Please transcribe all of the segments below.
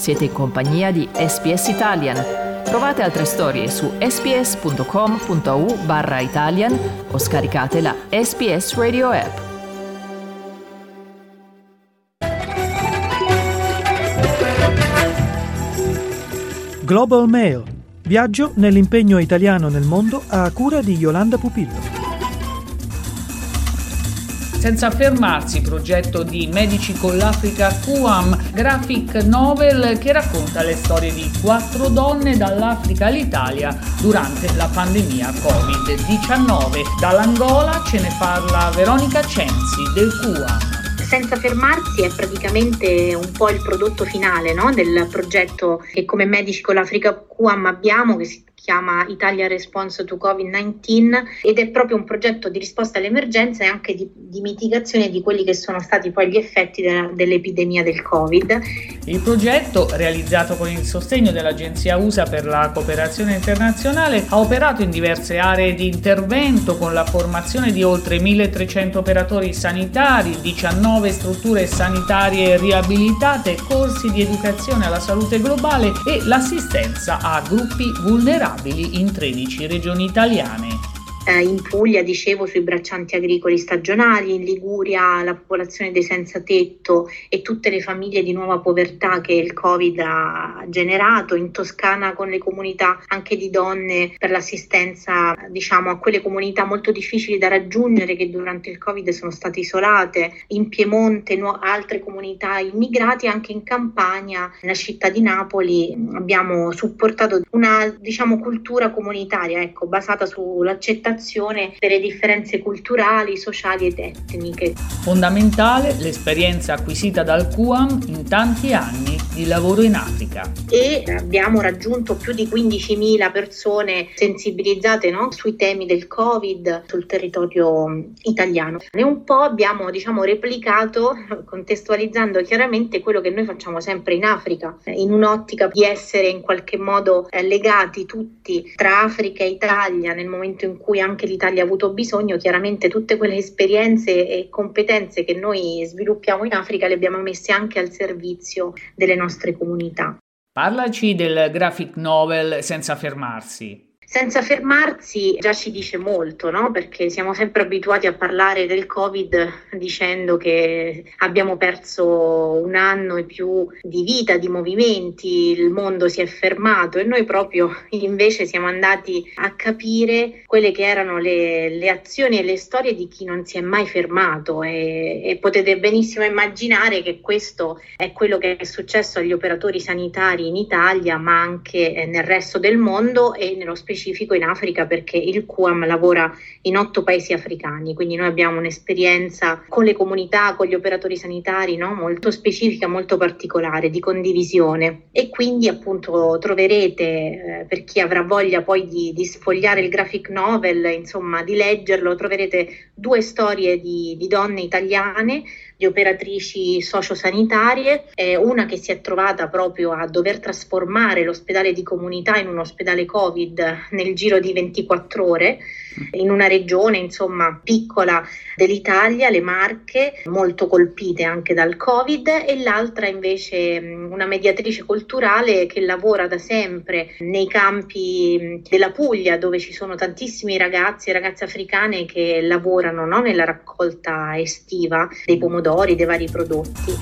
Siete in compagnia di SPS Italian. Trovate altre storie su sps.com.au barra Italian o scaricate la SPS Radio app. Global Mail. Viaggio nell'impegno italiano nel mondo a cura di Yolanda Pupillo. Senza fermarsi, progetto di Medici con l'Africa QAM, graphic novel che racconta le storie di quattro donne dall'Africa all'Italia durante la pandemia Covid-19. Dall'Angola ce ne parla Veronica Censi del QAM. Senza fermarsi è praticamente un po' il prodotto finale no? del progetto che come Medici con l'Africa QAM abbiamo, che si chiama Italia Response to Covid-19 ed è proprio un progetto di risposta all'emergenza e anche di, di mitigazione di quelli che sono stati poi gli effetti della, dell'epidemia del Covid. Il progetto, realizzato con il sostegno dell'Agenzia USA per la cooperazione internazionale, ha operato in diverse aree di intervento con la formazione di oltre 1300 operatori sanitari, 19 strutture sanitarie riabilitate, corsi di educazione alla salute globale e l'assistenza a gruppi vulnerabili in 13 regioni italiane eh, in Puglia, dicevo, sui braccianti agricoli stagionali, in Liguria la popolazione dei senza tetto e tutte le famiglie di nuova povertà che il Covid ha generato, in Toscana con le comunità anche di donne per l'assistenza diciamo, a quelle comunità molto difficili da raggiungere che durante il Covid sono state isolate, in Piemonte nu- altre comunità immigrati, anche in Campania, nella città di Napoli abbiamo supportato una diciamo, cultura comunitaria ecco, basata sull'accettazione accettazione delle differenze culturali, sociali ed etniche. Fondamentale l'esperienza acquisita dal QAM in tanti anni di lavoro in Africa. E abbiamo raggiunto più di 15.000 persone sensibilizzate no? sui temi del Covid sul territorio italiano. E un po' abbiamo diciamo, replicato, contestualizzando chiaramente quello che noi facciamo sempre in Africa, in un'ottica di essere in qualche modo eh, legati tutti tra Africa e Italia nel momento in cui anche l'Italia ha avuto bisogno, chiaramente tutte quelle esperienze e competenze che noi sviluppiamo in Africa le abbiamo messe anche al servizio delle nostre comunità. Parlaci del graphic novel senza fermarsi senza fermarsi già ci dice molto, no? perché siamo sempre abituati a parlare del Covid dicendo che abbiamo perso un anno e più di vita, di movimenti, il mondo si è fermato e noi proprio invece siamo andati a capire quelle che erano le, le azioni e le storie di chi non si è mai fermato e, e potete benissimo immaginare che questo è quello che è successo agli operatori sanitari in Italia ma anche nel resto del mondo e nello specifico specifico in Africa perché il QAM lavora in otto paesi africani, quindi noi abbiamo un'esperienza con le comunità, con gli operatori sanitari no? molto specifica, molto particolare, di condivisione e quindi appunto troverete eh, per chi avrà voglia poi di, di, sfogliare il graphic novel, insomma di leggerlo, troverete due storie di, di donne italiane di operatrici sociosanitarie, eh, una che si è trovata proprio a dover trasformare l'ospedale di comunità in un ospedale Covid nel giro di 24 ore in una regione insomma piccola dell'Italia, le Marche, molto colpite anche dal Covid e l'altra invece una mediatrice culturale che lavora da sempre nei campi della Puglia dove ci sono tantissimi ragazzi e ragazze africane che lavorano no, nella raccolta estiva dei pomodori, dei vari prodotti.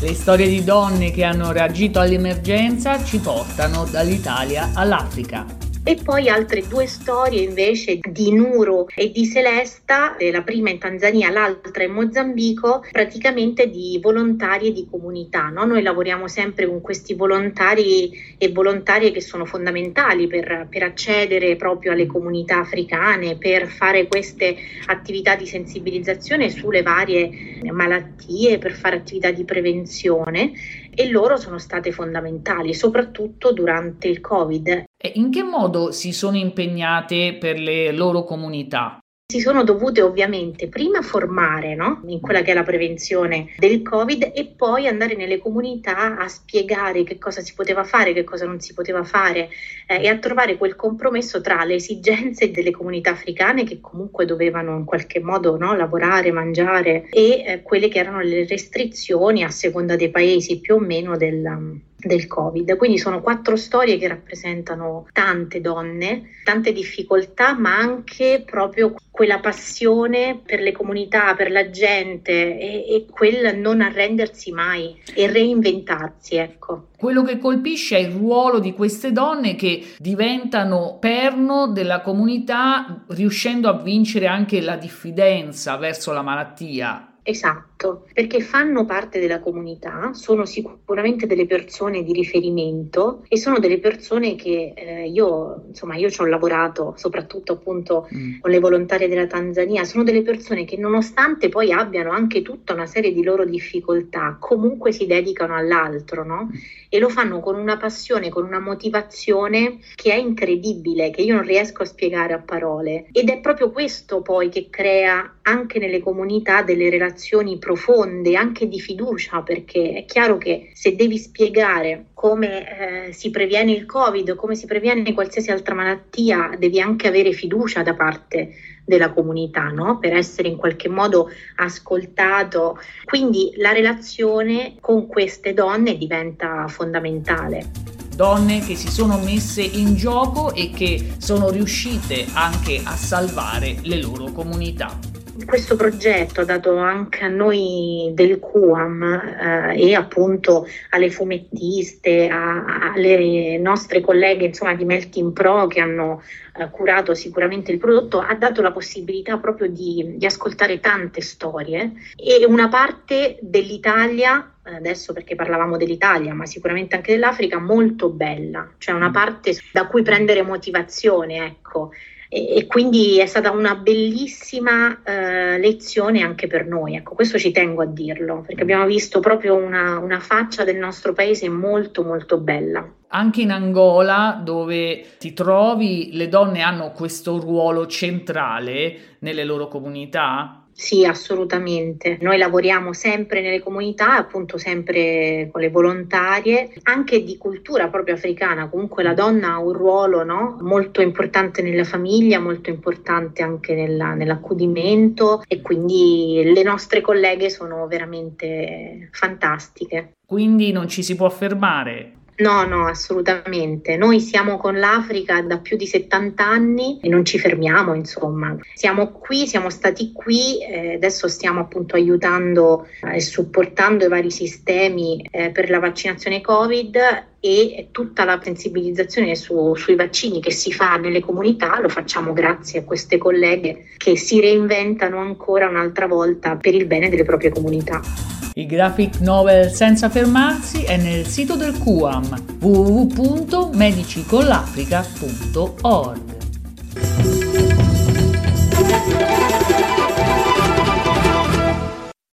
Le storie di donne che hanno reagito all'emergenza ci portano dall'Italia all'Africa e poi altre due storie invece di Nuro e di Celesta, la prima in Tanzania, l'altra in Mozambico, praticamente di volontari e di comunità. No? Noi lavoriamo sempre con questi volontari e volontarie che sono fondamentali per, per accedere proprio alle comunità africane, per fare queste attività di sensibilizzazione sulle varie malattie, per fare attività di prevenzione e loro sono state fondamentali, soprattutto durante il Covid. In che modo si sono impegnate per le loro comunità? Si sono dovute ovviamente prima formare no? in quella che è la prevenzione del Covid e poi andare nelle comunità a spiegare che cosa si poteva fare, che cosa non si poteva fare eh, e a trovare quel compromesso tra le esigenze delle comunità africane che comunque dovevano in qualche modo no? lavorare, mangiare e eh, quelle che erano le restrizioni a seconda dei paesi più o meno del, del Covid. Quindi sono quattro storie che rappresentano tante donne, tante difficoltà, ma anche proprio quella passione per le comunità, per la gente e, e quel non arrendersi mai e reinventarsi, ecco. Quello che colpisce è il ruolo di queste donne che diventano perno della comunità riuscendo a vincere anche la diffidenza verso la malattia Esatto, perché fanno parte della comunità, sono sicuramente delle persone di riferimento e sono delle persone che eh, io, insomma, io ci ho lavorato soprattutto appunto mm. con le volontarie della Tanzania, sono delle persone che nonostante poi abbiano anche tutta una serie di loro difficoltà, comunque si dedicano all'altro, no? Mm. E lo fanno con una passione, con una motivazione che è incredibile, che io non riesco a spiegare a parole. Ed è proprio questo poi che crea anche nelle comunità delle relazioni relazioni profonde, anche di fiducia, perché è chiaro che se devi spiegare come eh, si previene il Covid, come si previene qualsiasi altra malattia, devi anche avere fiducia da parte della comunità, no? per essere in qualche modo ascoltato. Quindi la relazione con queste donne diventa fondamentale donne che si sono messe in gioco e che sono riuscite anche a salvare le loro comunità questo progetto ha dato anche a noi del QAM eh, e appunto alle fumettiste, a, alle nostre colleghe insomma, di Melting Pro che hanno eh, curato sicuramente il prodotto, ha dato la possibilità proprio di, di ascoltare tante storie. E una parte dell'Italia adesso perché parlavamo dell'Italia, ma sicuramente anche dell'Africa, molto bella, cioè una parte da cui prendere motivazione, ecco e, quindi è stata una bellissima eh, lezione anche per noi. Ecco, questo ci tengo a dirlo, perché abbiamo visto proprio una, una faccia del nostro paese molto molto bella. Anche in Angola, dove ti trovi, le donne hanno questo ruolo centrale nelle loro comunità? Sì, assolutamente. Noi lavoriamo sempre nelle comunità, appunto sempre con le volontarie, anche di cultura proprio africana. Comunque la donna ha un ruolo no? molto importante nella famiglia, molto importante anche nella, nell'accudimento e quindi le nostre colleghe sono veramente fantastiche. Quindi non ci si può fermare, No, no, assolutamente. Noi siamo con l'Africa da più di 70 anni e non ci fermiamo, insomma. Siamo qui, siamo stati qui, eh, adesso stiamo appunto aiutando e supportando i vari sistemi eh, per la vaccinazione Covid e tutta la sensibilizzazione su, sui vaccini che si fa nelle comunità lo facciamo grazie a queste colleghe che si reinventano ancora un'altra volta per il bene delle proprie comunità. Il graphic novel Senza fermarsi è nel sito del QAM www.mediciconlafrica.org.